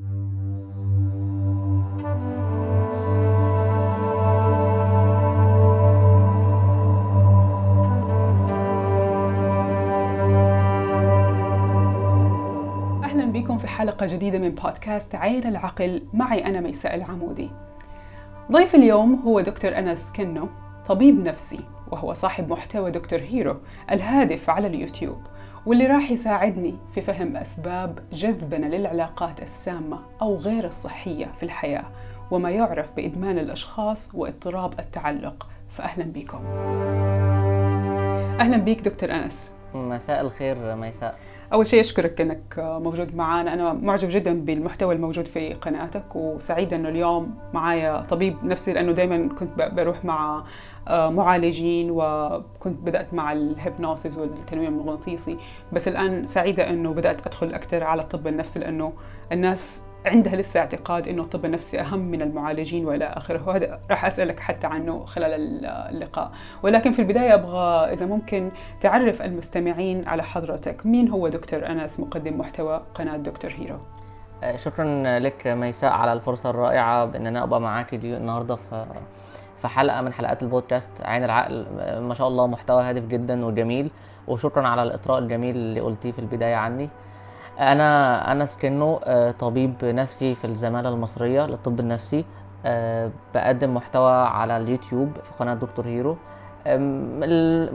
أهلا بكم في حلقة جديدة من بودكاست عين العقل. معي أنا ميساء العمودي. ضيف اليوم هو دكتور أنس كنو طبيب نفسي وهو صاحب محتوى دكتور هيرو الهادف على اليوتيوب. واللي راح يساعدني في فهم أسباب جذبنا للعلاقات السامة أو غير الصحية في الحياة وما يعرف بإدمان الأشخاص واضطراب التعلق. فأهلا بكم. أهلا بيك دكتور أنس. مساء الخير ميساء. أول شيء أشكرك أنك موجود معنا أنا معجب جدا بالمحتوى الموجود في قناتك وسعيدة أنه اليوم معايا طبيب نفسي لأنه دائما كنت بروح مع معالجين وكنت بدأت مع الهيبنوسيس والتنويم المغناطيسي بس الآن سعيدة أنه بدأت أدخل أكثر على الطب النفسي لأنه الناس عندها لسه اعتقاد إنه الطب النفسي أهم من المعالجين وإلى آخره. وهذا راح أسألك حتى عنه خلال اللقاء. ولكن في البداية أبغى إذا ممكن تعرف المستمعين على حضرتك مين هو دكتور أنس مقدم محتوى قناة دكتور هيرو؟ شكرا لك ميساء على الفرصة الرائعة بان أنا أبقى معاك النهارده. في في حلقة من حلقات البودكاست. عين العقل ما شاء الله محتوى هادف جدا وجميل. وشكرا على الإطراء الجميل اللي قلتيه في البداية عني. أنا انس كنو طبيب نفسي في الزمالة المصرية للطب النفسي. بقدم محتوى على اليوتيوب في قناة دكتور هيرو.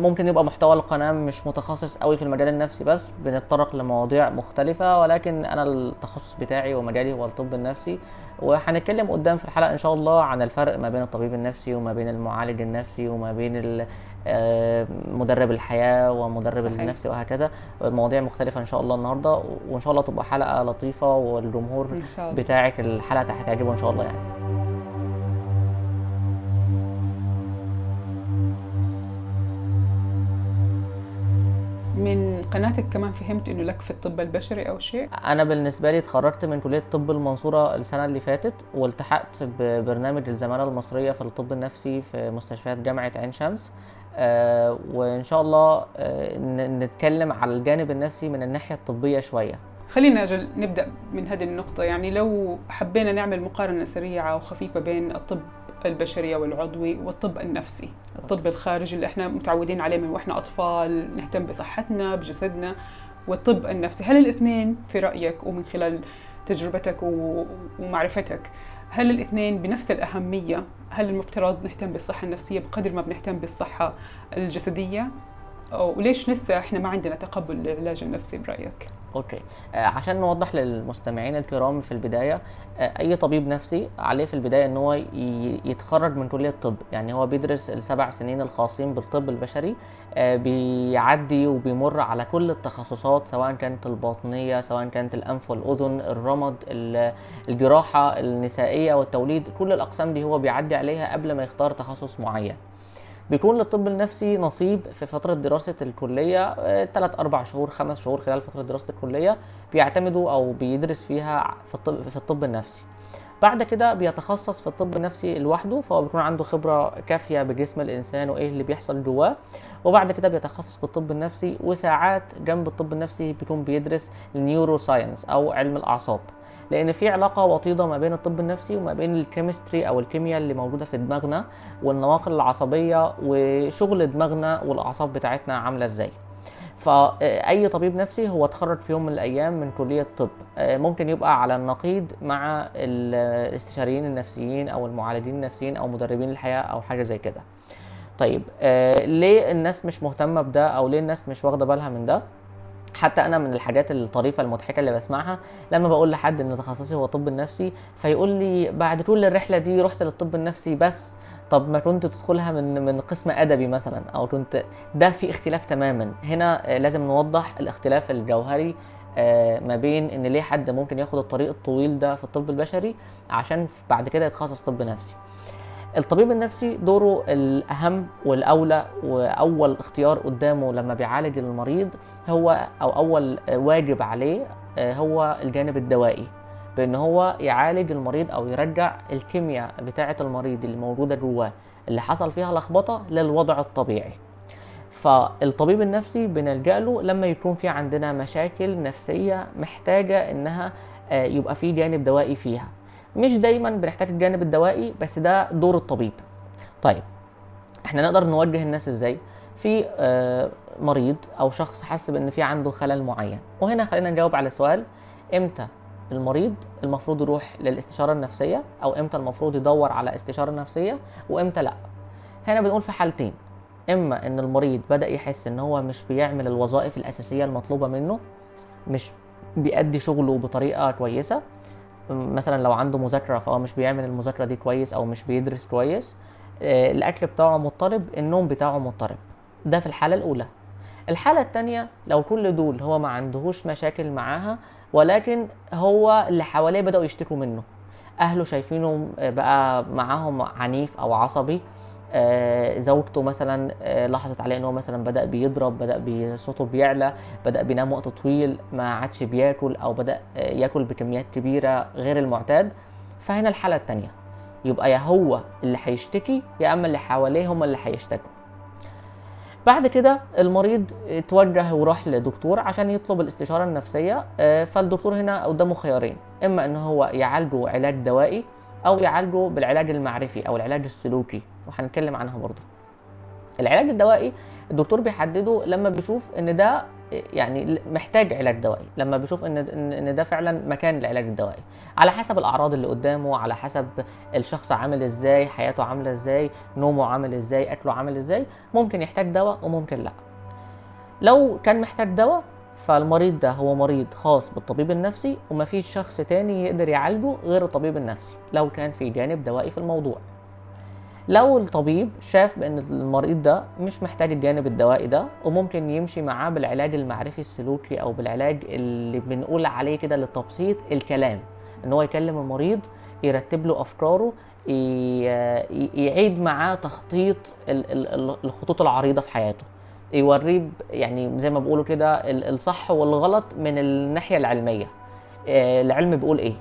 ممكن يبقى محتوى القناة مش متخصص قوي في المجال النفسي بس بنتطرق لمواضيع مختلفة ولكن أنا التخصص بتاعي ومجالي هو الطب النفسي وهنتكلم قدام في الحلقة إن شاء الله عن الفرق ما بين الطبيب النفسي وما بين المعالج النفسي وما بين مدرب الحياة ومدرب صحيح. النفسي وهكذا. مواضيع مختلفة إن شاء الله النهارده وإن شاء الله تبقى حلقة لطيفة والجمهور بتاعك الحلقة هتعجبه إن شاء الله يعني. من قناتك كمان فهمت إنه لك في الطب البشري أو شيء؟ أنا بالنسبة لي اتخرجت من كلية طب المنصورة السنة اللي فاتت والتحقت ببرنامج الزمالة المصرية في الطب النفسي في مستشفيات جامعة عين شمس. آه وإن شاء الله آه نتكلم على الجانب النفسي من الناحية الطبية شوية. خلينا أجل نبدأ من هذه النقطة. يعني لو حبينا نعمل مقارنة سريعة وخفيفة بين الطب البشري والعضوي والطب النفسي الطب الخارجي اللي إحنا متعودين عليه من وإحنا أطفال نهتم بصحتنا بجسدنا والطب النفسي هل الاثنين في رأيك ومن خلال تجربتك ومعرفتك هل الاثنين بنفس الأهمية؟ هل المفترض نهتم بالصحة النفسية بقدر ما بنهتم بالصحة الجسدية؟ وليش لسه إحنا ما عندنا تقبل للعلاج النفسي برأيك؟ أوكي. آه عشان نوضح للمستمعين الكرام في البداية آه أي طبيب نفسي عليه في البداية إن هو يتخرج من كلية الطب يعني هو بيدرس السبع سنين الخاصين بالطب البشري آه بيعدي وبيمر على كل التخصصات سواء كانت الباطنية سواء كانت الأنف والأذن الرمد الجراحة النسائية والتوليد. كل الأقسام دي هو بيعدي عليها قبل ما يختار تخصص معين. بيكون للطب النفسي نصيب في فترة دراسة الكلية 3 4 شهور 5 شهور خلال فترة دراسة الكلية بيعتمدوا أو بيدرس فيها في الطب, في الطب النفسي. بعد كده بيتخصص في الطب النفسي لوحده فهو بيكون عنده خبرة كافية بجسم الإنسان وإيه اللي بيحصل جواه. وبعد كده بيتخصص بالطب النفسي وساعات جنب الطب النفسي بيكون بيدرس ال neuroscience أو علم الأعصاب. لأن في علاقة وطيدة ما بين الطب النفسي وما بين ال chemistry أو الكيمياء اللي موجودة في دماغنا والنواقل العصبية وشغل دماغنا والأعصاب بتاعتنا عاملة إزاي. فأي طبيب نفسي هو اتخرج في يوم من الأيام من كلية الطب ممكن يبقى على النقيض مع الاستشاريين النفسيين أو المعالجين النفسيين أو مدربين الحياة أو حاجة زي كده. طيب ليه الناس مش مهتمة بده أو ليه الناس مش واخدة بالها من ده؟ حتى أنا من الحاجات الطريفة المضحكة اللي بسمعها لما بقول لحد إن تخصصي هو طب النفسي فيقول لي بعد كل الرحلة دي رحت للطب النفسي بس طب ما كنت تدخلها من من قسم أدبي مثلا أو كنت ده في اختلاف تماما. هنا لازم نوضح الاختلاف الجوهري ما بين إن ليه حد ممكن ياخد الطريق الطويل ده في الطب البشري عشان بعد كده يتخصص طب نفسي. الطبيب النفسي دوره الأهم والأولى وأول اختيار قدامه لما بيعالج المريض هو أو أول واجب عليه هو الجانب الدوائي. بأن هو يعالج المريض أو يرجع الكيمياء بتاعة المريض اللي موجودة جواه اللي حصل فيها لخبطة للوضع الطبيعي. فالطبيب النفسي بنلجأ له لما يكون في عندنا مشاكل نفسية محتاجة إنها آه، يبقى في جانب دوائي فيها. مش دايما بنحتاج الجانب الدوائي بس ده دور الطبيب. طيب إحنا نقدر نوجه الناس إزاي؟ في آه، مريض أو شخص حس بإن في عنده خلل معين وهنا خلينا نجاوب على سؤال إمتى المريض المفروض يروح للاستشارة النفسية أو إمتى المفروض يدور على استشارة نفسية وإمتى لأ؟ هنا بنقول في حالتين إما إن المريض بدأ يحس إن هو مش بيعمل الوظائف الأساسية المطلوبة منه مش بيأدي شغله بطريقة كويسة مثلا لو عنده مذاكرة فهو مش بيعمل المذاكرة دي كويس أو مش بيدرس كويس آه، الأكل بتاعه مضطرب النوم بتاعه مضطرب. ده في الحالة الأولى. الحالة الثانية لو كل دول هو ما عندهوش مشاكل معاها ولكن هو اللي حواليه بدأوا يشتكوا منه. أهله شايفينه بقى معاهم عنيف أو عصبي آه، زوجته مثلا آه، لاحظت عليه إن هو مثلا بدأ بيضرب بدأ صوته بيعلى بدأ بينام وقت طويل ما عادش بياكل أو بدأ آه، ياكل بكميات كبيرة غير المعتاد. فهنا الحالة الثانية يبقى يا هو اللي هيشتكي يا أما اللي حواليه هم اللي هيشتكوا. بعد كده المريض اتوجه وراح لدكتور عشان يطلب الاستشارة النفسية آه، فالدكتور هنا قدامه خيارين. إما إن هو يعالجه علاج دوائي أو يعالجه بالعلاج المعرفي أو العلاج السلوكي وهنتكلم عنها برضه. العلاج الدوائي الدكتور بيحدده لما بيشوف إن ده يعني محتاج علاج دوائي لما بيشوف إن إن ده فعلا مكان العلاج الدوائي. على حسب الأعراض اللي قدامه على حسب الشخص عامل إزاي حياته عاملة إزاي نومه عامل إزاي أكله عامل إزاي ممكن يحتاج دواء وممكن لأ. لو كان محتاج دواء فالمريض ده هو مريض خاص بالطبيب النفسي ومفيش شخص تاني يقدر يعالجه غير الطبيب النفسي لو كان في جانب دوائي في الموضوع. لو الطبيب شاف بأن المريض ده مش محتاج الجانب الدوائي ده وممكن يمشي معاه بالعلاج المعرفي السلوكي أو بالعلاج اللي بنقول عليه كده للتبسيط الكلام. إن هو يكلم المريض يرتب له أفكاره يعيد معاه تخطيط ال- ال- ال- الخطوط العريضة في حياته. يوريه يعني زي ما بيقولوا كده ال- الصح والغلط من الناحية العلمية. آه، العلم بيقول إيه؟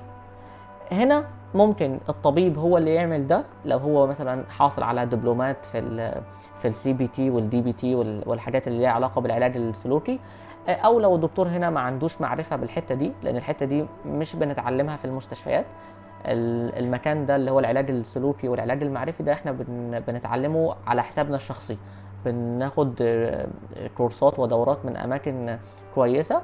هنا ممكن الطبيب هو اللي يعمل ده لو هو مثلا حاصل على دبلومات في ال في ال CBT وال DBT والحاجات اللي ليها علاقة بالعلاج السلوكي آه، أو لو الدكتور هنا ما عندوش معرفة بالحتة دي لأن الحتة دي مش بنتعلمها في المستشفيات. ال- المكان ده اللي هو العلاج السلوكي والعلاج المعرفي ده إحنا بن بنتعلمه على حسابنا الشخصي. بناخد كورسات ودورات من أماكن كويسة.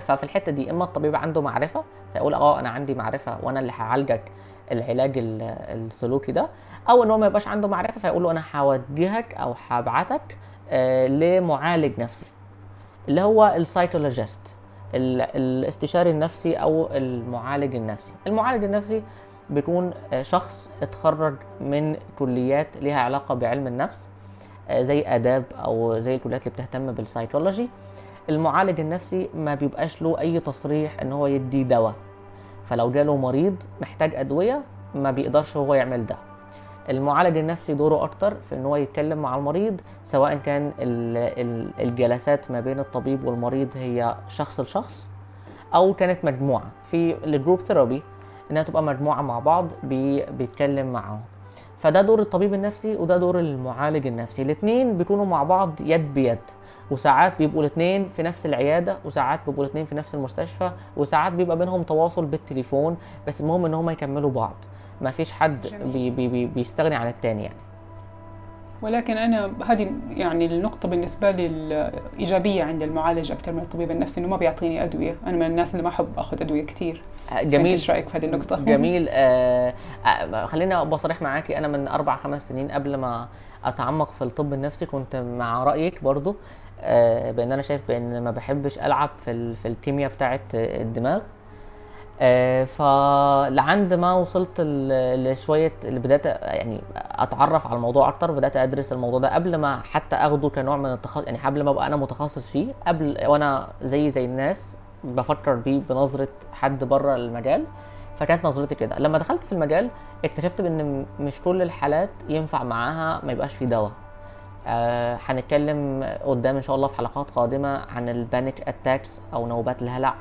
ففي الحتة دي إما الطبيب عنده معرفة فيقول آه أنا عندي معرفة وأنا اللي هعالجك العلاج ال- السلوكي ده أو إن هو ما يبقاش عنده معرفة فيقول له أنا هوجهك أو هبعتك آه، لمعالج نفسي اللي هو ال psychologist ال- الاستشاري النفسي أو المعالج النفسي. المعالج النفسي بيكون آه، شخص اتخرج من كليات ليها علاقة بعلم النفس زي آداب أو زي الكليات اللي بتهتم بالسايكولوجي المعالج النفسي ما بيبقاش له أي تصريح إن هو يدي دواء. فلو جاله مريض محتاج أدوية ما بيقدرش هو يعمل ده. المعالج النفسي دوره أكتر في إن هو يتكلم مع المريض سواء كان ال- ال- الجلسات ما بين الطبيب والمريض هي شخص لشخص أو كانت مجموعة. في ال group therapy إنها تبقى مجموعة مع بعض بي بيتكلم معاهم. فده دور الطبيب النفسي وده دور المعالج النفسي. الاثنين بيكونوا مع بعض يد بيد وساعات بيبقوا الاثنين في نفس العيادة وساعات بيبقوا الاثنين في نفس المستشفى وساعات بيبقى بينهم تواصل بالتليفون بس المهم إن هم يكملوا بعض. ما فيش حد. بي بي بي بيستغني عن التاني يعني. ولكن أنا هذه يعني النقطة بالنسبة لي الإيجابية عند المعالج أكثر من الطبيب النفسي إنه ما بيعطيني أدوية. أنا من الناس اللي ما أحب أخذ أدوية كثير جميل. إيش رأيك في هذه النقطة؟ جميل. آه آه خلينا ابقى صريح معاكي. أنا من أربع خمس سنين قبل ما أتعمق في الطب النفسي كنت مع رأيك برضو آه بأن أنا شايف بأن ما بحبش ألعب في ال- في الكيمياء بتاعه الدماغ. آه فلعند ما وصلت لشوية اللي بدأت يعني أتعرف على الموضوع أكتر بدأت أدرس الموضوع ده قبل ما حتى أخده كنوع من التخصص يعني قبل ما أبقى أنا متخصص فيه قبل وأنا زي زي الناس بفكر بيه بنظرة حد بره المجال فكانت نظرتي كده. لما دخلت في المجال اكتشفت ان مش كل الحالات ينفع معاها ما يبقاش في دواء. آه، هنتكلم قدام إن شاء الله في حلقات قادمة عن ال panic attacks أو نوبات الهلع.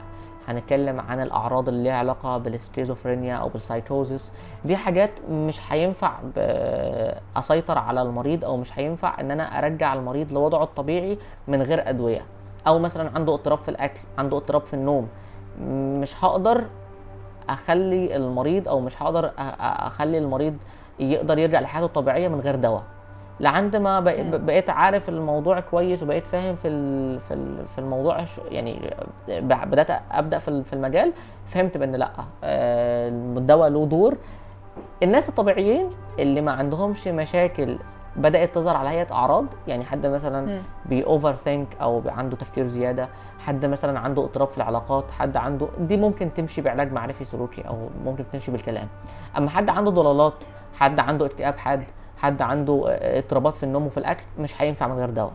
هنتكلم عن الأعراض اللي ليها علاقة بالسكيزوفرينيا أو بالسايكوزس دي حاجات مش هينفع أسيطر على المريض أو مش هينفع إن أنا أرجع المريض لوضعه الطبيعي من غير أدوية. أو مثلا عنده اضطراب في الأكل عنده اضطراب في النوم مش هقدر أخلي المريض أو مش هقدر أخلي المريض يقدر يرجع لحياته الطبيعية من غير دواء لعند ما. بقيت عارف الموضوع كويس وبقيت فاهم في في في الموضوع يعني بدأت أبدأ في المجال فهمت بإن لأ آه، الدواء له دور الناس الطبيعيين اللي ما عندهمش مشاكل بدأت تظهر على هيئة أعراض يعني حد مثلا مم. بي overthink أو عنده تفكير زيادة حد مثلا عنده اضطراب في العلاقات حد عنده دي ممكن تمشي بعلاج معرفي سلوكي أو ممكن تمشي بالكلام أما حد عنده ضلالات حد عنده اكتئاب حاد حد عنده آه، اضطرابات في النوم وفي الأكل مش هينفع من غير دواء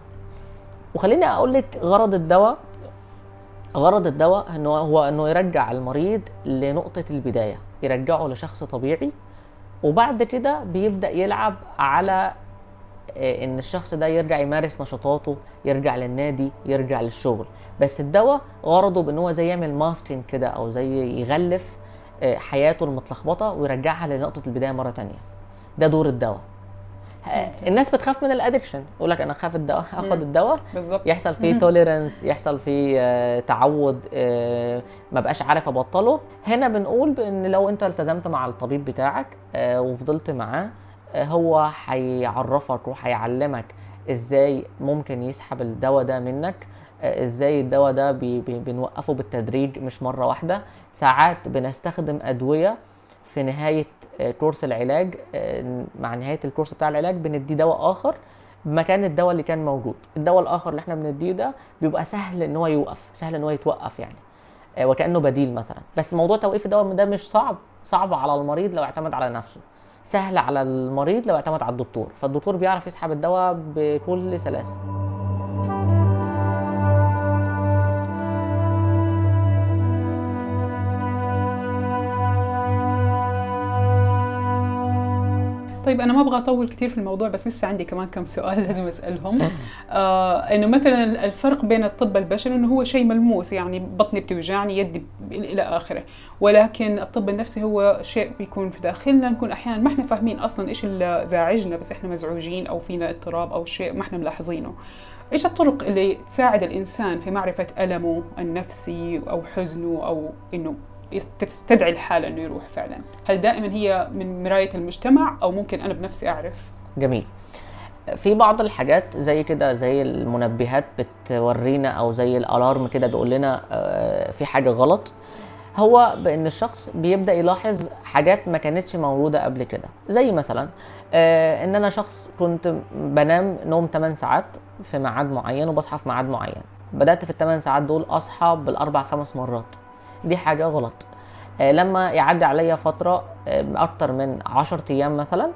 وخليني أقول لك غرض الدواء غرض الدواء إنه هو إنه يرجع المريض لنقطة البداية يرجعه لشخص طبيعي وبعد كده بيبدأ يلعب على إن الشخص ده يرجع يمارس نشاطاته يرجع للنادي يرجع للشغل. بس الدواء غرضه بإن هو زي يعمل masking كده أو زي يغلف آه، حياته المتلخبطة ويرجعها لنقطة البداية مرة تانية. ده دور الدواء. آه، الناس بتخاف من ال addiction يقول لك أنا خاف الدواء آخد. الدواء. بالضبط يحصل فيه tolerance يحصل فيه آه، تعود آه، ما بقاش عارف أبطله. هنا بنقول بإن لو أنت التزمت مع الطبيب بتاعك آه، وفضلت معاه آه، هو هيعرفك وهيعلمك إزاي ممكن يسحب الدواء ده منك آه، إزاي الدواء ده بي بي بنوقفه بالتدريج مش مرة واحدة. ساعات بنستخدم أدوية في نهاية آه، كورس العلاج آه، مع نهاية الكورس بتاع العلاج بندي دواء آخر مكان الدواء اللي كان موجود. الدواء الآخر اللي إحنا بنديه ده بيبقى سهل إن هو يوقف سهل إن هو يتوقف يعني وكأنه بديل مثلا. بس موضوع توقيف الدواء ده مش صعب صعب على المريض لو اعتمد على نفسه. سهل على المريض لو اعتمد على الدكتور فالدكتور بيعرف يسحب الدواء بكل سلاسة. طيب أنا ما أبغى أطول كثير في الموضوع بس لسه عندي كمان كم سؤال لازم أسألهم. آه إنه مثلا الفرق بين الطب البشري إنه هو شيء ملموس يعني بطني بتوجعني يدي ب- إلى آخره. ولكن الطب النفسي هو شيء بيكون في داخلنا. نكون أحيانا ما إحنا فاهمين أصلا إيش اللي زاعجنا بس إحنا مزعوجين أو فينا اضطراب أو شيء ما إحنا ملاحظينه. إيش الطرق اللي تساعد الإنسان في معرفة ألمه النفسي أو حزنه أو إنه تستدعي الحالة إنه يروح فعلا. هل دائما هي من مراية المجتمع أو ممكن أنا بنفسي أعرف؟ جميل. في بعض الحاجات زي كده زي المنبهات بتورينا أو زي الألارم كده بيقول لنا آه، في حاجة غلط. هو بإن الشخص بيبدأ يلاحظ حاجات ما كانتش موجودة قبل كده. زي مثلا آه، إن أنا شخص كنت بنام نوم 8 ساعات في ميعاد معين وبصحى في ميعاد معين. بدأت في الثمان ساعات دول أصحى بالأربع خمس مرات. دي حاجة غلط. آه، لما يعدي عليا فترة آه، أكتر من 10 أيام مثلا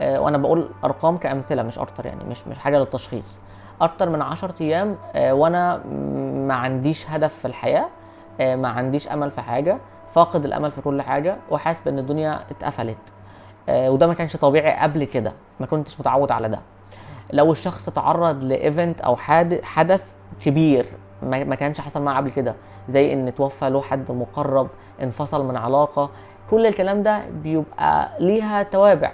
آه، وأنا بقول أرقام كأمثلة مش أكتر يعني مش مش حاجة للتشخيص. أكتر من 10 أيام وأنا ما عنديش هدف في الحياة ما عنديش أمل في حاجة فاقد الأمل في كل حاجة وحاسس بإن الدنيا اتقفلت. وده ما كانش طبيعي قبل كده ما كنتش متعود على ده. لو الشخص تعرض لايفنت أو حدث كبير ما كانش حصل معاه قبل كده. زي إن توفى له حد مقرب انفصل من علاقة. كل الكلام ده بيبقى ليها توابع.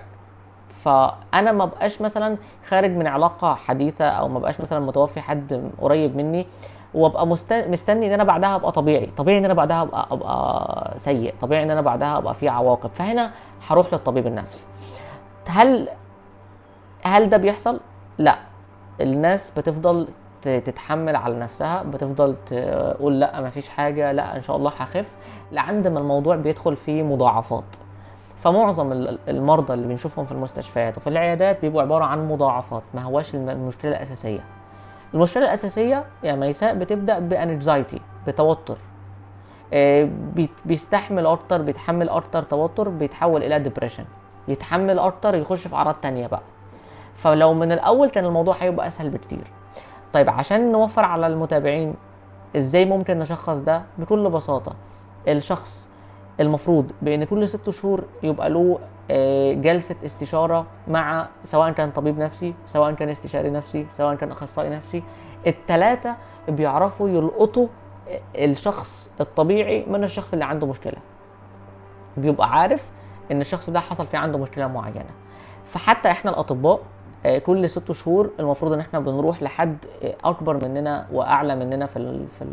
فأنا ما بقاش مثلا خارج من علاقة حديثة أو ما بقاش مثلا متوفي حد قريب مني وأبقى مست- مستني إن أنا بعدها أبقى طبيعي. طبيعي إن أنا بعدها أبقى أبقى سيء. طبيعي إن أنا بعدها أبقى في عواقب. فهنا هروح للطبيب النفسي. هل هل ده بيحصل؟ لا. الناس بتفضل تتحمل على نفسها بتفضل تقول لأ مفيش حاجة لأ إن شاء الله هخف لعند ما الموضوع بيدخل فيه مضاعفات. فمعظم ال- المرضى اللي بنشوفهم في المستشفيات وفي العيادات بيبقوا عبارة عن مضاعفات ما هواش الم- المشكلة الأساسية. المشكلة الأساسية يا ميساء بتبدأ ب anxiety بتوتر. آه، بيستحمل أكتر بيتحمل أكتر توتر بيتحول إلى depression يتحمل أكتر يخش في أعراض تانية بقى. فلو من الأول كان الموضوع هيبقى أسهل بكتير. طيب عشان نوفر على المتابعين إزاي ممكن نشخص ده؟ بكل بساطة الشخص المفروض بإن كل ست شهور يبقى له آه، جلسة استشارة مع سواء كان طبيب نفسي سواء كان استشاري نفسي سواء كان أخصائي نفسي التلاتة بيعرفوا يلقطوا الشخص الطبيعي من الشخص اللي عنده مشكلة. بيبقى عارف إن الشخص ده حصل فيه عنده مشكلة معينة. فحتى إحنا الأطباء آه، كل ست شهور المفروض إن إحنا بنروح لحد آه، أكبر مننا وأعلى مننا في في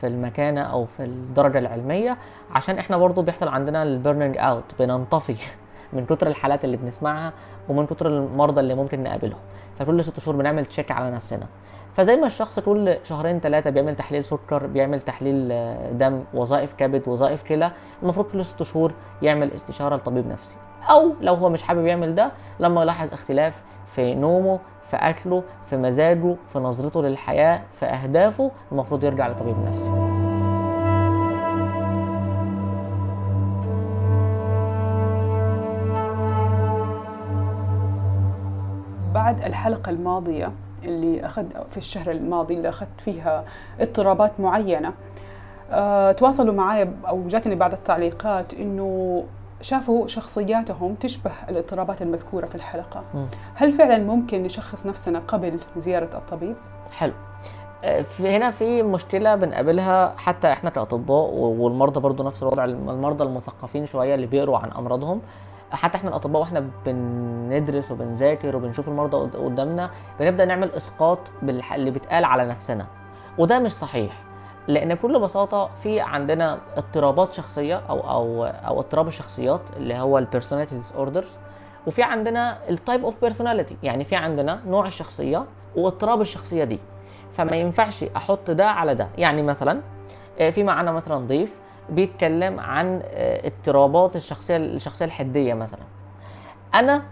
في المكانة أو في الدرجة العلمية عشان إحنا برضو بيحصل عندنا ال burning out بننطفي من كتر الحالات اللي بنسمعها ومن كتر المرضى اللي ممكن نقابلهم. فكل ست شهور بنعمل check على نفسنا. فزي ما الشخص كل شهرين ثلاثة بيعمل تحليل سكر بيعمل تحليل آه، دم وظائف كبد وظائف كلى المفروض كل ست شهور يعمل استشارة لطبيب نفسي. أو لو هو مش حابب يعمل ده لما يلاحظ اختلاف في نومه في أكله في مزاجه في نظرته للحياة في أهدافه المفروض يرجع لطبيب نفسي بعد الحلقة الماضية اللي أخذ في الشهر الماضي اللي أخذت فيها اضطرابات معينة أه تواصلوا معي أو جاتني بعض التعليقات إنه شافوا شخصياتهم تشبه الاضطرابات المذكورة في الحلقة. م. هل فعلا ممكن نشخص نفسنا قبل زيارة الطبيب؟ حلو. آه، في هنا في مشكلة بنقابلها حتى إحنا كأطباء والمرضى برضو نفس الوضع المرضى المثقفين شوية اللي بيقروا عن أمراضهم. حتى إحنا الأطباء وإحنا بندرس وبنذاكر وبنشوف المرضى قد- قدامنا بنبدأ نعمل إسقاط بالح- اللي بيتقال على نفسنا. وده مش صحيح. لأن بكل بساطة في عندنا اضطرابات شخصية أو أو أو اضطراب الشخصيات اللي هو ال personality disorders وفي عندنا ال type of personality يعني في عندنا نوع الشخصية واضطراب الشخصية دي. فما ينفعش أحط ده على ده. يعني مثلا آه، في معانا مثلا ضيف بيتكلم عن آه، اضطرابات الشخصية الشخصية الحدية مثلا. أنا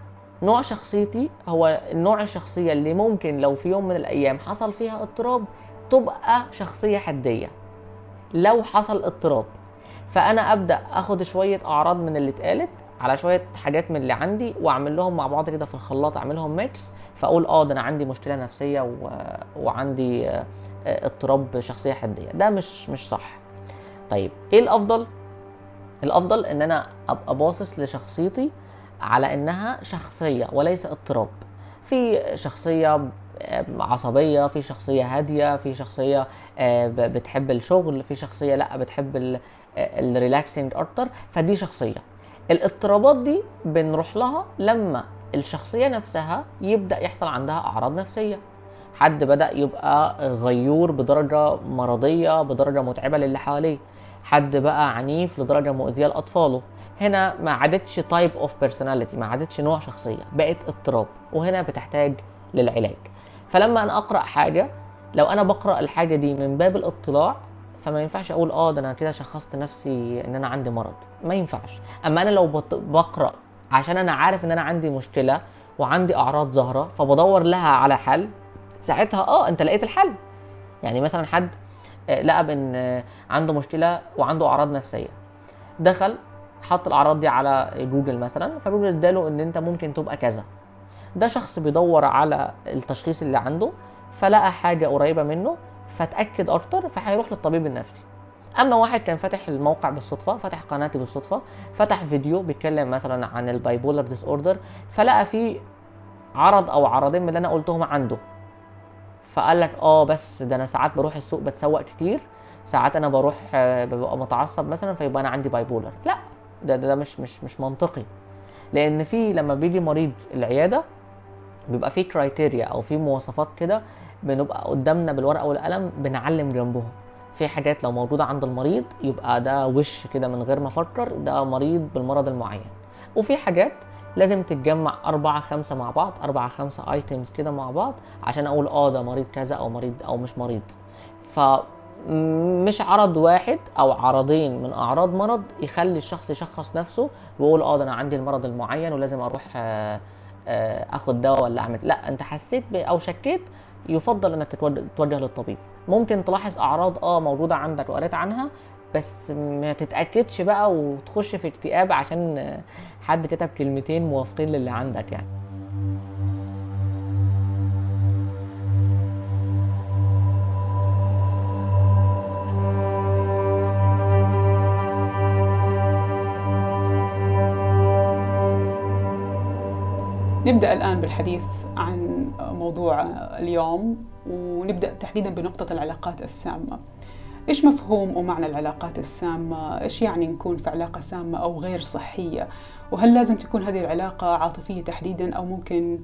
نوع شخصيتي هو نوع الشخصية اللي ممكن لو في يوم من الأيام حصل فيها اضطراب تبقى شخصية حدية. لو حصل اضطراب فأنا أبدأ آخد شوية أعراض من اللي اتقالت على شوية حاجات من اللي عندي وأعمل لهم مع بعض كده في الخلاط اعملهم ميكس فأقول آه ده أنا عندي مشكلة نفسية و... وعندي آه، اضطراب شخصية حدية. ده مش مش صح. طيب إيه الأفضل؟ الأفضل إن أنا أبقى باصص لشخصيتي على إنها شخصية وليس اضطراب. في شخصية آه، عصبية في شخصية هادية في شخصية آه، بتحب الشغل في شخصية لأ بتحب الريلاكسنج أكتر. فدي شخصية. الاضطرابات دي بنروح لها لما الشخصية نفسها يبدأ يحصل عندها أعراض نفسية. حد بدأ يبقى غيور بدرجة مرضية بدرجة متعبة للي حواليه. حد بقى عنيف لدرجة مؤذية لأطفاله. هنا ما عادتش type of personality ما عادتش نوع شخصية بقت اضطراب وهنا بتحتاج للعلاج. فلما أنا أقرأ حاجة لو أنا بقرأ الحاجة دي من باب الاطلاع فما ينفعش أقول آه ده أنا كده شخصت نفسي إن أنا عندي مرض. ما ينفعش. أما أنا لو بقرأ عشان أنا عارف إن أنا عندي مشكلة وعندي أعراض ظاهره فبدور لها على حل ساعتها آه أنت لقيت الحل. يعني مثلا حد آه، لقى بإن آه، عنده مشكلة وعنده أعراض نفسية. دخل حط الأعراض دي على جوجل مثلا فجوجل اداله إن أنت ممكن تبقى كذا. ده شخص بيدور على التشخيص اللي عنده فلقى حاجة قريبة منه فتأكد أكتر فهيروح للطبيب النفسي. أما واحد كان فاتح الموقع بالصدفة فتح قناتي بالصدفة فتح فيديو بيتكلم مثلا عن ال bipolar disorder فلقى فيه عرض أو عرضين من اللي أنا قلتهم عنده. فقال لك آه بس ده أنا ساعات بروح السوق بتسوق كتير ساعات أنا بروح آه، ببقى متعصب مثلا فيبقى أنا عندي bipolar لا ده ده, ده مش مش مش منطقي. لأن في لما بيجي مريض العيادة بيبقى في criteria أو في مواصفات كده بنبقى قدامنا بالورقة والقلم بنعلم جنبهم. في حاجات لو موجودة عند المريض يبقى ده وش كده من غير ما أفكر ده مريض بالمرض المعين. وفي حاجات لازم تتجمع أربعة خمسة مع بعض أربعة خمسة items كده مع بعض عشان أقول آه ده مريض كذا أو مريض أو مش مريض. مش عرض واحد أو عرضين من أعراض مرض يخلي الشخص يشخص نفسه ويقول آه ده أنا عندي المرض المعين ولازم أروح آه، آه، آخد دواء ولا أعمل. لا أنت حسيت أو شكيت يفضل إنك تتوجه للطبيب. ممكن تلاحظ أعراض آه موجودة عندك وقريت عنها بس ما تتأكدش بقى وتخش في اكتئاب عشان حد كتب كلمتين موافقين للي عندك يعني. نبدأ الآن بالحديث عن موضوع اليوم ونبدأ تحديدا بنقطة العلاقات السامة إيش مفهوم ومعنى العلاقات السامة؟ إيش يعني نكون في علاقة سامة أو غير صحية؟ وهل لازم تكون هذه العلاقة عاطفية تحديدا أو ممكن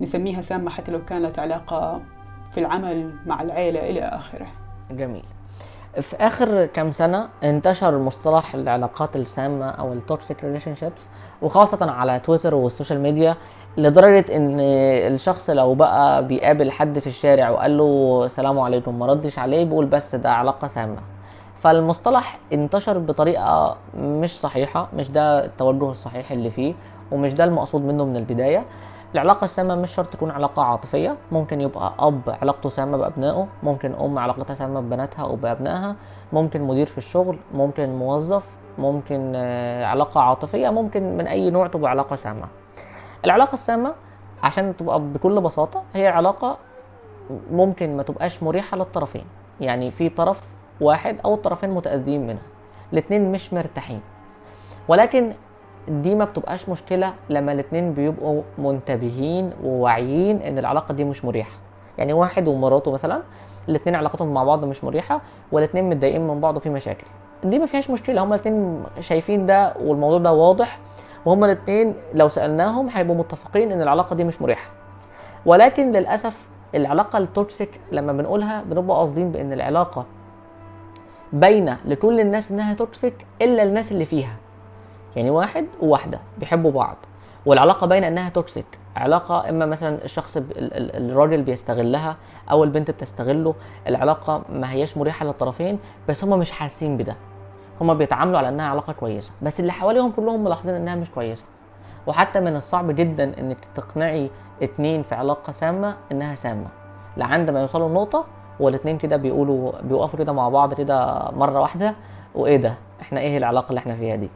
نسميها سامة حتى لو كانت علاقة في العمل مع العيلة إلى آخره؟ جميل في آخر كام سنة انتشر مصطلح العلاقات السامة أو ال toxic relationships وخاصة على تويتر وال social media لدرجة إن الشخص لو بقى بيقابل حد في الشارع وقال له سلام عليكم ما ردش عليه بيقول بس ده علاقة سامة. فالمصطلح انتشر بطريقة مش صحيحة مش ده التوجه الصحيح اللي فيه ومش ده المقصود منه من البداية. العلاقة السامة مش شرط تكون علاقة عاطفية. ممكن يبقى أب علاقته سامة بأبنائه. ممكن أم علاقتها سامة ببناتها أو بأبنائها. ممكن مدير في الشغل. ممكن موظف. ممكن آه، علاقة عاطفية. ممكن من أي نوع تبقى علاقة سامة. العلاقة السامة عشان تبقى بكل بساطة هي علاقة ممكن ما تبقاش مريحة للطرفين. يعني في طرف واحد أو الطرفين متأذيين منها. الاتنين مش مرتاحين. ولكن دي ما بتبقاش مشكلة لما الاتنين بيبقوا منتبهين وواعيين إن العلاقة دي مش مريحة. يعني واحد ومراته مثلا الاتنين علاقتهم مع بعض مش مريحة والاتنين متضايقين من بعض وفي مشاكل. دي ما فيهاش مشكلة هما الاتنين شايفين ده والموضوع ده واضح وهما الاتنين لو سألناهم هيبقوا متفقين إن العلاقة دي مش مريحة. ولكن للأسف العلاقة ال toxic لما بنقولها بنبقى قاصدين بإن العلاقة باينة لكل الناس إنها toxic إلا الناس اللي فيها. يعني واحد وواحدة بيحبوا بعض. والعلاقة باينة إنها toxic علاقة إما مثلا الشخص الراجل بيستغلها أو البنت بتستغله العلاقة ما هياش مريحة للطرفين بس هم مش حاسين بده. هم بيتعاملوا على إنها علاقة كويسة بس اللي حواليهم كلهم ملاحظين إنها مش كويسة. وحتى من الصعب جدا إنك تقنعي اتنين في علاقة سامة إنها سامة. لعند ما يوصلوا لنقطة والاتنين كده بيقولوا بيوقفوا كده مع بعض كده مرة واحدة وإيه ده؟ إحنا إيه العلاقة اللي إحنا فيها دي؟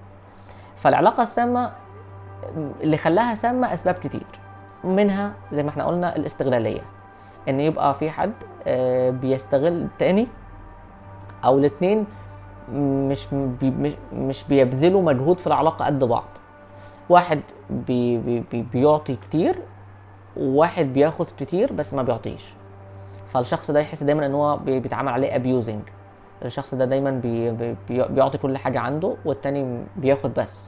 فالعلاقة السامة اللي خلاها سامة أسباب كتير. منها زي ما إحنا قلنا الاستغلالية. إن يبقى في حد آه، بيستغل التاني أو الاتنين مش بي مش- بيبذلوا مجهود في العلاقة قد بعض. واحد بي بي بي بيعطي كتير وواحد بياخد كتير بس ما بيعطيش. فالشخص ده يحس دايما إن هو بي- بيتعامل عليه abusing الشخص ده دايما بي بي بي- بيعطي كل حاجة عنده والتاني بياخد بس.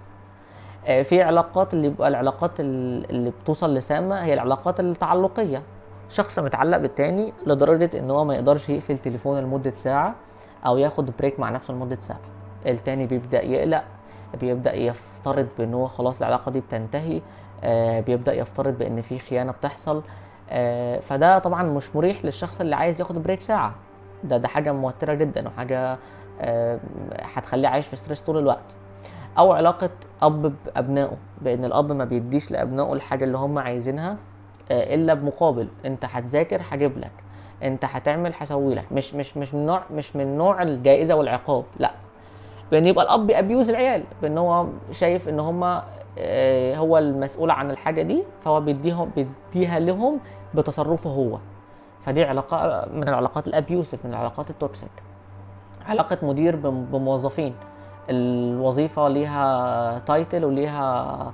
في علاقات اللي بيبقى العلاقات ال- اللي بتوصل لسامة هي العلاقات التعلقية. شخص متعلق بالتاني لدرجة إن هو ما يقدرش يقفل تليفونه لمدة ساعة أو ياخد break مع نفسه لمدة ساعة. التاني بيبدأ يقلق بيبدأ يفترض بإن هو خلاص العلاقة دي بتنتهي آه، بيبدأ يفترض بإن في خيانة بتحصل آه، فده طبعا مش مريح للشخص اللي عايز ياخد break ساعة. ده ده حاجة موترة جدا وحاجة آه، هتخليه عايش في stress طول الوقت. أو علاقة أب بأبنائه بان الأب ما بيديش لأبنائه الحاجة اللي هم عايزينها آه، إلا بمقابل أنت هتذاكر هجيب لك. أنت هتعمل هسوي لك. مش مش مش من نوع مش من نوع الجائزة والعقاب لأ. بأن يبقى الأب بي abuse العيال بأن هو شايف إن هم هو المسؤول عن الحاجة دي فهو بيديهم بيديها لهم بتصرفه هو. فدي علاقة من العلاقات ال abusive من العلاقات ال toxic علاقة مدير بم- بموظفين. الوظيفة ليها title وليها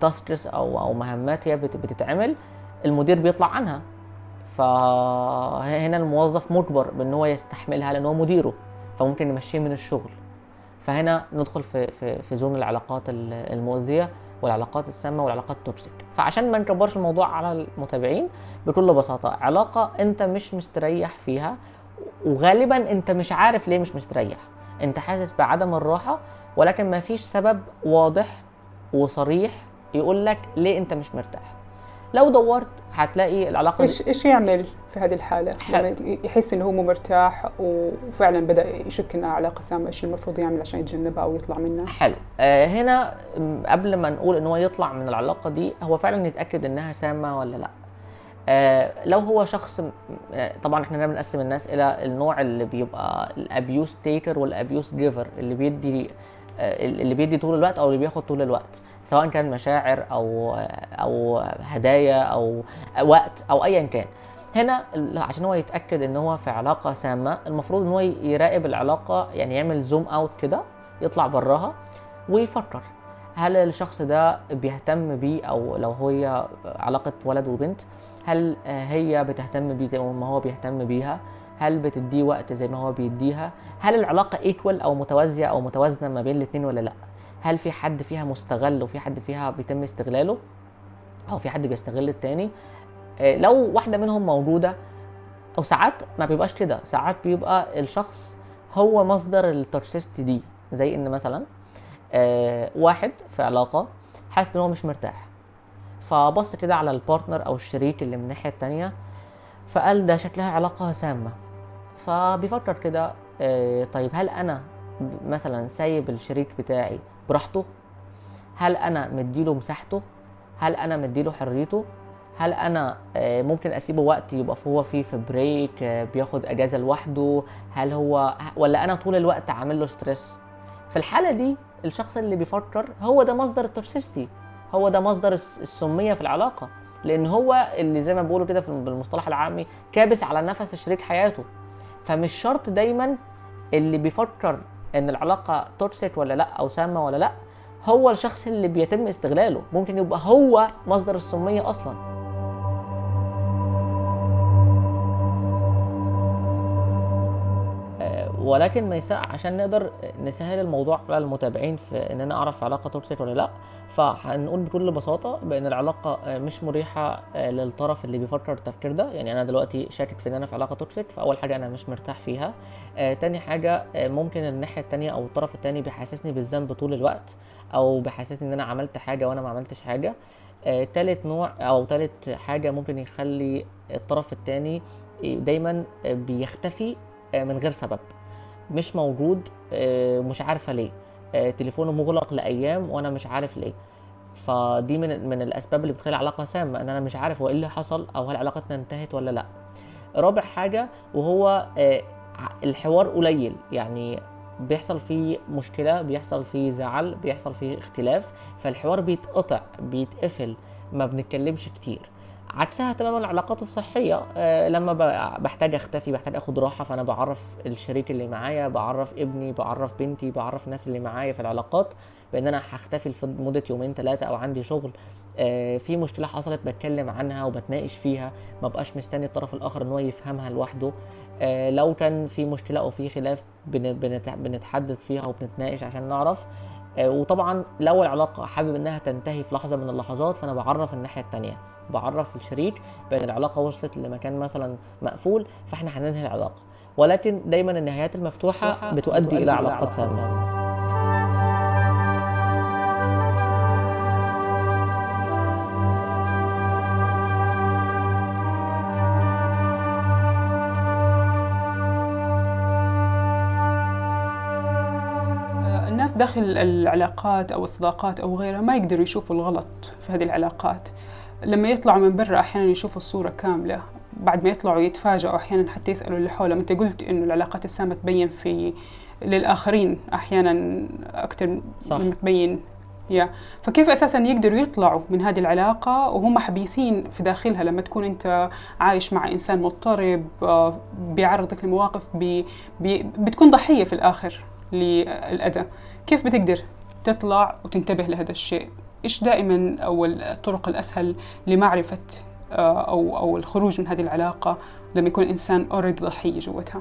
tasks أو أو مهمات هي بت- بتتعمل المدير بيطلع عنها. فهنا الموظف مجبر بأن هو يستحملها لأن هو مديره فممكن يمشيه من الشغل. فهنا ندخل في في في zone العلاقات ال- المؤذية والعلاقات السامة والعلاقات ال toxic فعشان ما نكبرش الموضوع على المتابعين بكل بساطة علاقة أنت مش مستريح فيها وغالبا أنت مش عارف ليه مش مستريح. انت حاسس بعدم الراحة ولكن ما فيش سبب واضح وصريح يقول لك ليه انت مش مرتاح. لو دورت هتلاقي العلاقة إيش إيش يعمل في هذه الحالة. لما يحس إنه هو مو مرتاح وفعلا بدأ يشك انها علاقه سامه إيش المفروض يعمل عشان يتجنبها أو يطلع منها حلو. آه هنا قبل ما نقول إن هو يطلع من العلاقة دي هو فعلا يتأكد إنها سامة ولا لأ. لو هو شخص آه، طبعا إحنا بنقسم الناس إلى النوع اللي بيبقى ال abuse taker وال abuse giver اللي بيدي آه، اللي بيدي طول الوقت أو اللي بياخد طول الوقت سواء كان مشاعر أو أو هدايا أو وقت أو ايا كان. هنا عشان هو يتأكد إن هو في علاقة سامة المفروض إن هو يراقب العلاقة يعني يعمل zoom out كده يطلع براها ويفكر. هل الشخص ده بيهتم بيه أو لو هي علاقة ولد وبنت؟ هل آه، هي بتهتم بيه زي ما هو بيهتم بيها؟ هل بتديه وقت زي ما هو بيديها؟ هل العلاقة equal أو متوازية أو متوازنة ما بين الاثنين ولا لأ؟ هل في حد فيها مستغل وفي حد فيها بيتم استغلاله؟ أو في حد بيستغل التاني؟ آه، لو واحدة منهم موجودة أو ساعات ما بيبقاش كده. ساعات بيبقى الشخص هو مصدر ال toxicity دي زي إن مثلا آه واحد في علاقة حاسس إن هو مش مرتاح. فبص كده على ال partner أو الشريك اللي من الناحية التانية فقال ده شكلها علاقة سامة. فبيفكر كده آه طيب هل أنا مثلا سايب الشريك بتاعي براحته؟ هل أنا مديله مساحته؟ هل أنا مديله حريته؟ هل أنا آه، ممكن أسيبه وقت يبقى هو فيه في break آه، بياخد أجازة لوحده؟ هل هو ولا أنا طول الوقت عامل له stress في الحالة دي الشخص اللي بيفكر هو ده مصدر toxicity هو ده مصدر الس- السمية في العلاقة لأن هو اللي زي ما بيقولوا كده بالمصطلح العامي كابس على نفس شريك حياته. فمش شرط دايما اللي بيفكر إن العلاقة toxic ولا لأ أو سامة ولا لأ هو الشخص اللي بيتم استغلاله. ممكن يبقى هو مصدر السمية أصلا. ولكن ما يسع عشان نقدر نسهل الموضوع على المتابعين في إن أنا أعرف علاقة toxic ولا لأ فهنقول بكل بساطة بأن العلاقة مش مريحة للطرف اللي بيفكر التفكير ده. يعني أنا دلوقتي شاكك في إن أنا في علاقة toxic فأول حاجة أنا مش مرتاح فيها. آه، تاني حاجة آه، ممكن الناحية التانية أو الطرف التاني بيحسسني بالذنب طول الوقت أو بيحسسني إن أنا عملت حاجة وأنا ما عملتش حاجة. آه، تالت نوع أو تالت حاجة ممكن يخلي الطرف التاني دايما بيختفي من غير سبب. مش موجود آه، مش عارفة ليه. آه، تليفونه مغلق لأيام وأنا مش عارف ليه. فدي من من الأسباب اللي بتخلي العلاقة سامة إن أنا مش عارف هو إيه اللي حصل أو هل علاقتنا انتهت ولا لأ. رابع حاجة وهو آه، الحوار قليل. يعني بيحصل فيه مشكلة بيحصل فيه زعل بيحصل فيه اختلاف فالحوار بيتقطع بيتقفل ما بنتكلمش كتير. عكسها تماما العلاقات الصحية. آه، لما بحتاج أختفي بحتاج أخد راحة فأنا بعرف الشريك اللي معايا بعرف ابني بعرف بنتي بعرف الناس اللي معايا في العلاقات بأن أنا هختفي لمدة يومين ثلاثة أو عندي شغل. آه، في مشكلة حصلت بتكلم عنها وبتناقش فيها ما بقاش مستني الطرف الآخر إن هو يفهمها لوحده. آه، لو كان في مشكلة أو في خلاف بن- بنت- بنتحدث فيها وبنتناقش عشان نعرف. وطبعا لو العلاقة حابب إنها تنتهي في لحظة من اللحظات فأنا بعرف الناحية التانية. بعرف الشريك بأن العلاقة وصلت لمكان مثلا مقفول فإحنا هننهي العلاقة. ولكن دايما النهايات المفتوحة بتؤدي إلى علاقات سامة. الناس داخل العلاقات أو الصداقات أو غيرها ما يقدروا يشوفوا الغلط في هذه العلاقات. لما يطلعوا من برا أحيانا يشوفوا الصورة كاملة. بعد ما يطلعوا يتفاجئوا أحيانا حتى يسألوا اللي حولهم. أنت قلت إنه العلاقات السامة تبين في للآخرين أحيانا أكثر. من تبين. يا. فكيف أساسا يقدروا يطلعوا من هذه العلاقة وهم حبيسين في داخلها لما تكون أنت عايش مع إنسان مضطرب آه، بيعرضك لمواقف بي بي بتكون ضحية في الآخر للأذى. كيف بتقدر تطلع وتنتبه لهذا الشيء؟ إيش دائما أو الطرق الأسهل لمعرفة آه، أو أو الخروج من هذه العلاقة؟ لما يكون انسان already ضحية جوتها.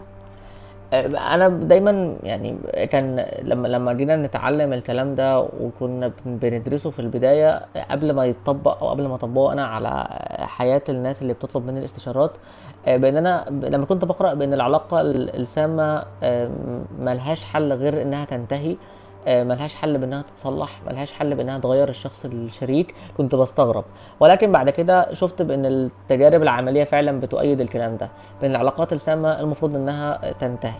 أنا دايما يعني كان لما لما جينا نتعلم الكلام ده وكنا بن- بندرسه في البداية قبل ما يتطبق أو قبل ما اطبقه أنا على حياة الناس اللي بتطلب مني الاستشارات آه، بأن أنا لما كنت بقرأ بأن العلاقة ال- السامة آه، ملهاش حل غير إنها تنتهي آه، ملهاش حل بإنها تتصلح ملهاش حل بإنها تغير الشخص الشريك كنت بستغرب. ولكن بعد كده شفت بإن التجارب العملية فعلا بتؤيد الكلام ده بإن العلاقات السامة المفروض إنها تنتهي.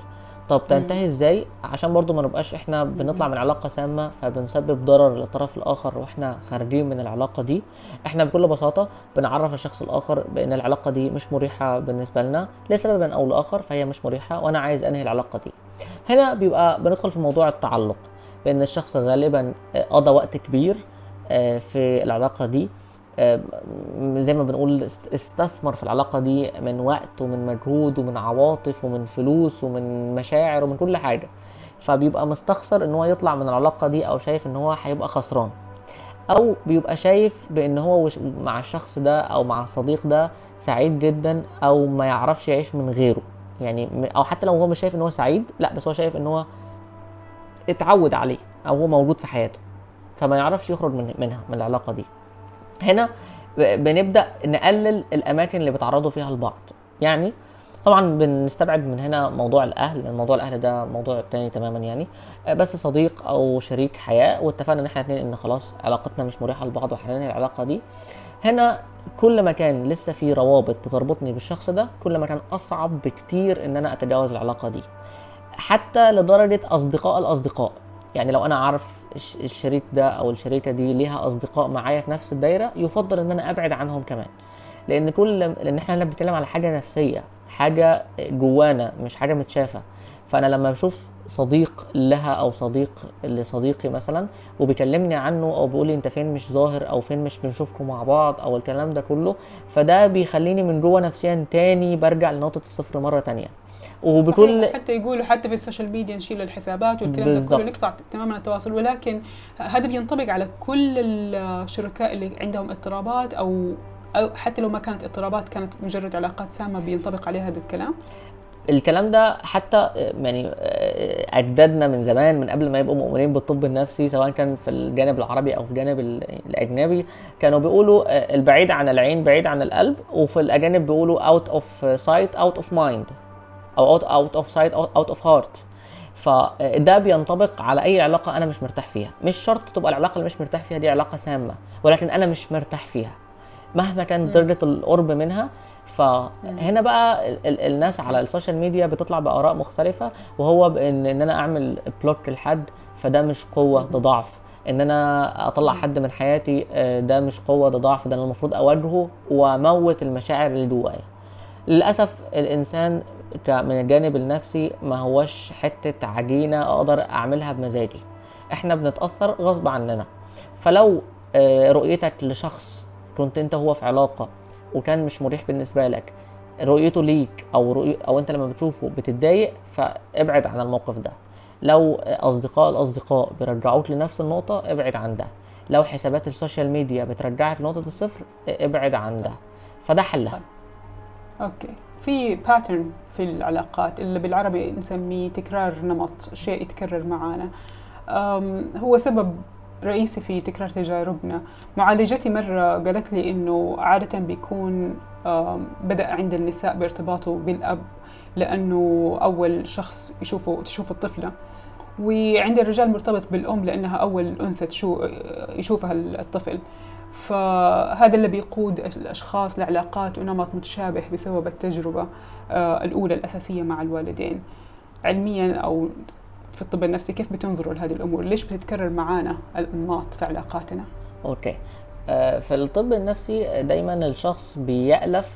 طب تنتهي إزاي؟ عشان برضو ما نبقاش إحنا بنطلع من علاقة سامة فبنسبب ضرر للطرف الآخر وإحنا خارجين من العلاقة دي. إحنا بكل بساطة بنعرف الشخص الآخر بإن العلاقة دي مش مريحة بالنسبة لنا لسبب أو لآخر فهي مش مريحة وأنا عايز أنهي العلاقة دي. هنا بيبقى بندخل في موضوع التعلق. بأن الشخص غالبا آه، قضى وقت كبير آه، في العلاقة دي. آه، زي ما بنقول است- استثمر في العلاقة دي من وقت ومن مجهود ومن عواطف ومن فلوس ومن مشاعر ومن كل حاجة. فبيبقى مستخسر إن هو يطلع من العلاقة دي أو شايف إن هو هيبقى خسران. أو بيبقى شايف بإن هو مع الشخص ده أو مع الصديق ده سعيد جدا أو ما يعرفش يعيش من غيره. يعني أو حتى لو هو مش شايف إن هو سعيد لأ بس هو شايف إن هو اتعود عليه أو هو موجود في حياته فما يعرفش يخرج من منها من العلاقة دي. هنا بنبدأ نقلل الأماكن اللي بيتعرضوا فيها لبعض. يعني طبعا بنستبعد من هنا موضوع الأهل لأن موضوع الأهل ده موضوع تاني تماما يعني. بس صديق أو شريك حياة واتفقنا إن إحنا اتنين إن خلاص علاقتنا مش مريحة لبعض وهننهي العلاقة دي. هنا كل ما كان لسه في روابط بتربطني بالشخص ده كل ما كان أصعب بكتير إن أنا أتجاوز العلاقة دي. حتى لدرجة أصدقاء الأصدقاء. يعني لو أنا عارف الش- الشريك ده أو الشريكة دي ليها أصدقاء معايا في نفس الدايرة يفضل إن أنا أبعد عنهم كمان. لأن كل لأن إحنا هنا بنتكلم على حاجة نفسية حاجة جوانا مش حاجة متشافة. فأنا لما بشوف صديق لها أو صديق لصديقي مثلا وبيكلمني عنه أو بيقول لي أنت فين مش ظاهر أو فين مش بنشوفكم مع بعض أو الكلام ده كله فده بيخليني من جوه نفسيا تاني برجع لنقطة الصفر مرة تانية. وبكل صحيح حتى يقولوا حتى في السوشيال ميديا نشيل الحسابات والكلام ده. كله نقطع تماما التواصل. ولكن هذا بينطبق على كل الشركاء اللي عندهم اضطرابات أو أو حتى لو ما كانت اضطرابات كانت مجرد علاقات سامة بينطبق عليها هذا الكلام. الكلام ده حتى يعني أجدادنا من زمان من قبل ما يبقوا مؤمنين بالطب النفسي سواء كان في الجانب العربي أو في الجانب ال- الأجنبي كانوا بيقولوا آه، البعيد عن العين بعيد عن القلب وفي الأجانب بيقولوا out of sight out of mind أو out of sight out of heart فده بينطبق على أي علاقة أنا مش مرتاح فيها. مش شرط تبقى العلاقة اللي مش مرتاح فيها دي علاقة سامة ولكن أنا مش مرتاح فيها. مهما كانت درجة القرب منها فهنا بقى ال- ال- الناس على السوشيال ميديا بتطلع بآراء مختلفة وهو بان ان أنا أعمل block لحد فده مش قوة ده ضعف. إن أنا أطلع حد من حياتي آه، ده مش قوة ده ضعف ده أنا المفروض أواجهه وأموت المشاعر اللي جوايا. للأسف الإنسان من الجانب النفسي ما هوش حتة عجينة أقدر أعملها بمزاجي. إحنا بنتأثر غصب عننا. فلو آه، رؤيتك لشخص كنت أنت هو في علاقة وكان مش مريح بالنسبة لك رؤيته ليك أو رؤي أو أنت لما بتشوفه بتتضايق فابعد عن الموقف ده. لو أصدقاء الأصدقاء بيرجعوك لنفس النقطة ابعد عن ده. لو حسابات السوشيال ميديا بترجعك لنقطة الصفر ابعد عن ده. فده حلها. okay. في pattern في العلاقات اللي بالعربي نسميه تكرار نمط شيء يتكرر معانا. هو سبب رئيسي في تكرار تجاربنا. معالجتي مرة قالت لي إنه عادة بيكون بدأ عند النساء بارتباطه بالأب لأنه أول شخص يشوفه تشوف الطفلة. وعند الرجال مرتبط بالأم لأنها أول أنثى تشو يشوفها الطفل. فهذا اللي بيقود الأشخاص لعلاقات ونمط متشابه بسبب التجربة آه، الأولى الأساسية مع الوالدين. علميا أو في الطب النفسي كيف بتنظروا لهذه الأمور؟ ليش بتتكرر معانا الأنماط في علاقاتنا؟ okay. آه، في الطب النفسي دايما الشخص بيألف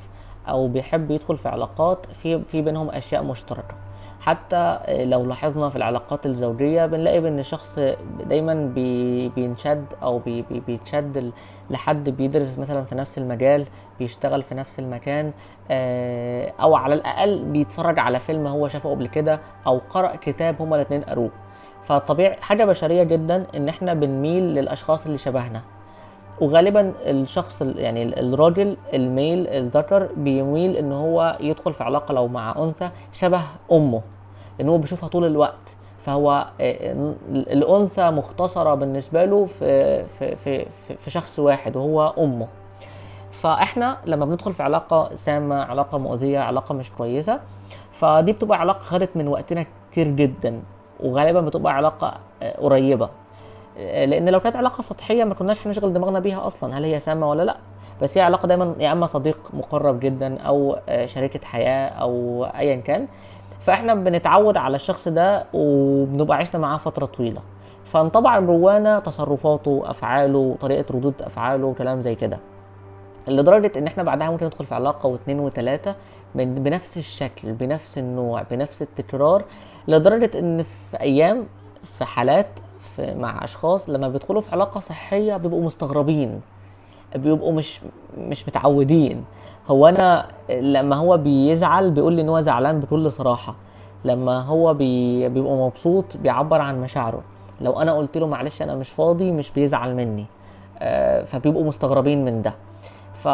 أو بيحب يدخل في علاقات في في بينهم أشياء مشتركة. حتى لو لاحظنا في العلاقات الزوجية بنلاقي ان الشخص دايما بي بينشد أو بي بي بيتشد لحد بيدرس مثلا في نفس المجال بيشتغل في نفس المكان آه، أو على الأقل بيتفرج على فيلم هو شافه قبل كده أو قرأ كتاب هما الاتنين قروه. فطبيعي حاجة بشرية جدا إن إحنا بنميل للأشخاص اللي شبهنا. وغالبا الشخص ال- يعني ال- الراجل الميل الذكر بيميل إن هو يدخل في علاقة لو مع أنثى شبه أمه لأن هو بيشوفها طول الوقت. فهو آه، ال- الأنثى مختصرة بالنسبة له في في في في- شخص واحد وهو أمه. فإحنا لما بندخل في علاقة سامة علاقة مؤذية علاقة مش كويسة فدي بتبقى علاقة خدت من وقتنا كتير جدا وغالبا بتبقى علاقة آه، قريبة. لأن لو كانت علاقة سطحية ما كناش هنشغل دماغنا بيها أصلا هل هي سامة ولا لأ؟ بس هي علاقة دايما يا إما صديق مقرب جدا أو آه، شريكة حياة أو ايا كان. فإحنا بنتعود على الشخص ده وبنبقى عشنا معاه فترة طويلة. فانطبع جوانا تصرفاته أفعاله طريقة ردود أفعاله وكلام زي كده. لدرجة إن إحنا بعدها ممكن ندخل في علاقة واثنين وثلاثه بنفس الشكل بنفس النوع بنفس التكرار لدرجة إن في أيام في حالات في مع أشخاص لما بيدخلوا في علاقة صحية بيبقوا مستغربين بيبقوا مش مش متعودين. هو أنا لما هو بيزعل بيقول لي إن هو زعلان بكل صراحة. لما هو بي بيبقى مبسوط بيعبر عن مشاعره. لو أنا قلت له معلش أنا مش فاضي مش بيزعل مني. آه، فبيبقوا مستغربين من ده. ف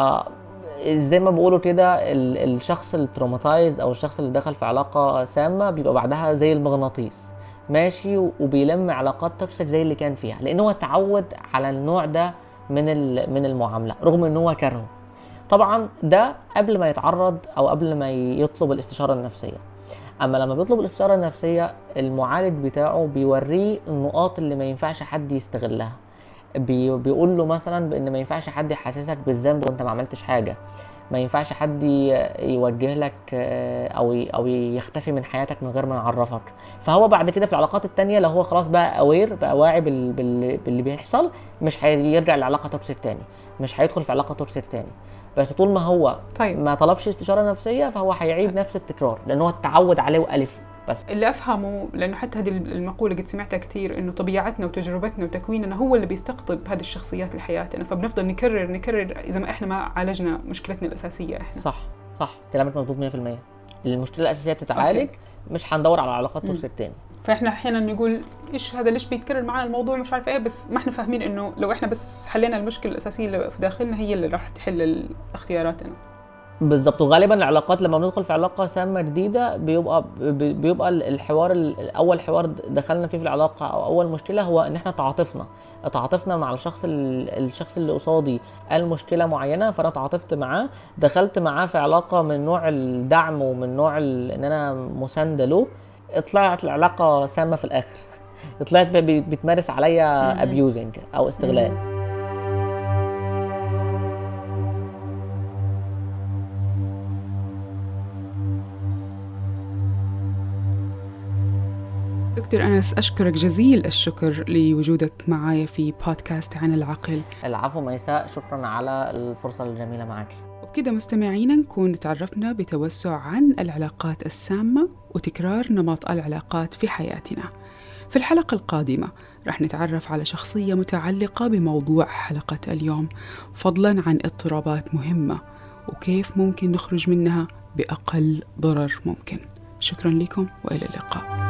زي ما بيقولوا كده ال- الشخص traumatized أو الشخص اللي دخل في علاقة سامة بيبقى بعدها زي المغناطيس. ماشي وبيلم علاقات toxic زي اللي كان فيها لأن هو اتعود على النوع ده من من المعاملة رغم إن هو كرهه. طبعا ده قبل ما يتعرض أو قبل ما يطلب الاستشارة النفسية. أما لما بيطلب الاستشارة النفسية المعالج بتاعه بيوريه النقاط اللي ما ينفعش حد يستغلها. بي بيقول له مثلا بإن ما ينفعش حد يحسسك بالذنب وأنت ما عملتش حاجة. ما ينفعش حد يوجه لك آه، أو أو يختفي من حياتك من غير ما يعرفك. فهو بعد كده في العلاقات التانية لو هو خلاص بقى aware بقى واعي بال- بال- باللي بيحصل مش هيرجع لعلاقة toxic تاني. مش هيدخل في علاقة toxic تاني. بس طول ما هو طيب. ما طلبش استشارة نفسية فهو هيعيد نفس التكرار لأن هو اتعود عليه والف بس. اللي أفهمه لأنه حتى هذه المقولة قد سمعتها كثير إنه طبيعتنا وتجربتنا وتكويننا هو اللي بيستقطب هذه الشخصيات لحياتنا فبنفضل نكرر نكرر إذا ما إحنا ما عالجنا مشكلتنا الأساسية إحنا. صح صح. كلامك مظبوط 100% المشكلة الأساسية تتعالج مش هندور على علاقات. توكسيك تاني. فإحنا أحيانا نقول إيش هذا ليش بيتكرر معنا الموضوع؟ مش عارفة إيه بس ما إحنا فاهمين إنه لو إحنا بس حلينا المشكلة الأساسية اللي في داخلنا هي اللي راح تحل اختياراتنا. بالظبط وغالبا العلاقات لما بندخل في علاقة سامة جديدة بيبقى بي- بيبقى الحوار ال- أول حوار دخلنا فيه في العلاقة أو أول مشكلة هو إن إحنا تعاطفنا. تعاطفنا مع الشخص ال- الشخص اللي قصادي. قال مشكلة معينة فأنا تعاطفت معاه. دخلت معاه في علاقة من نوع الدعم ومن نوع إن أنا مساندة له. طلعت العلاقة سامة في الآخر. طلعت بتمارس عليا. abusing أو استغلال. دكتور أنس أشكرك جزيل الشكر لوجودك معايا في بودكاست عن العقل. العفو ميساء شكرا على الفرصة الجميلة معاكي وبكده مستمعينا نكون تعرفنا بتوسع عن العلاقات السامة وتكرار نمط العلاقات في حياتنا. في الحلقة القادمة رح نتعرف على شخصية متعلقة بموضوع حلقة اليوم فضلا عن اضطرابات مهمة وكيف ممكن نخرج منها بأقل ضرر ممكن. شكرا لكم وإلى اللقاء.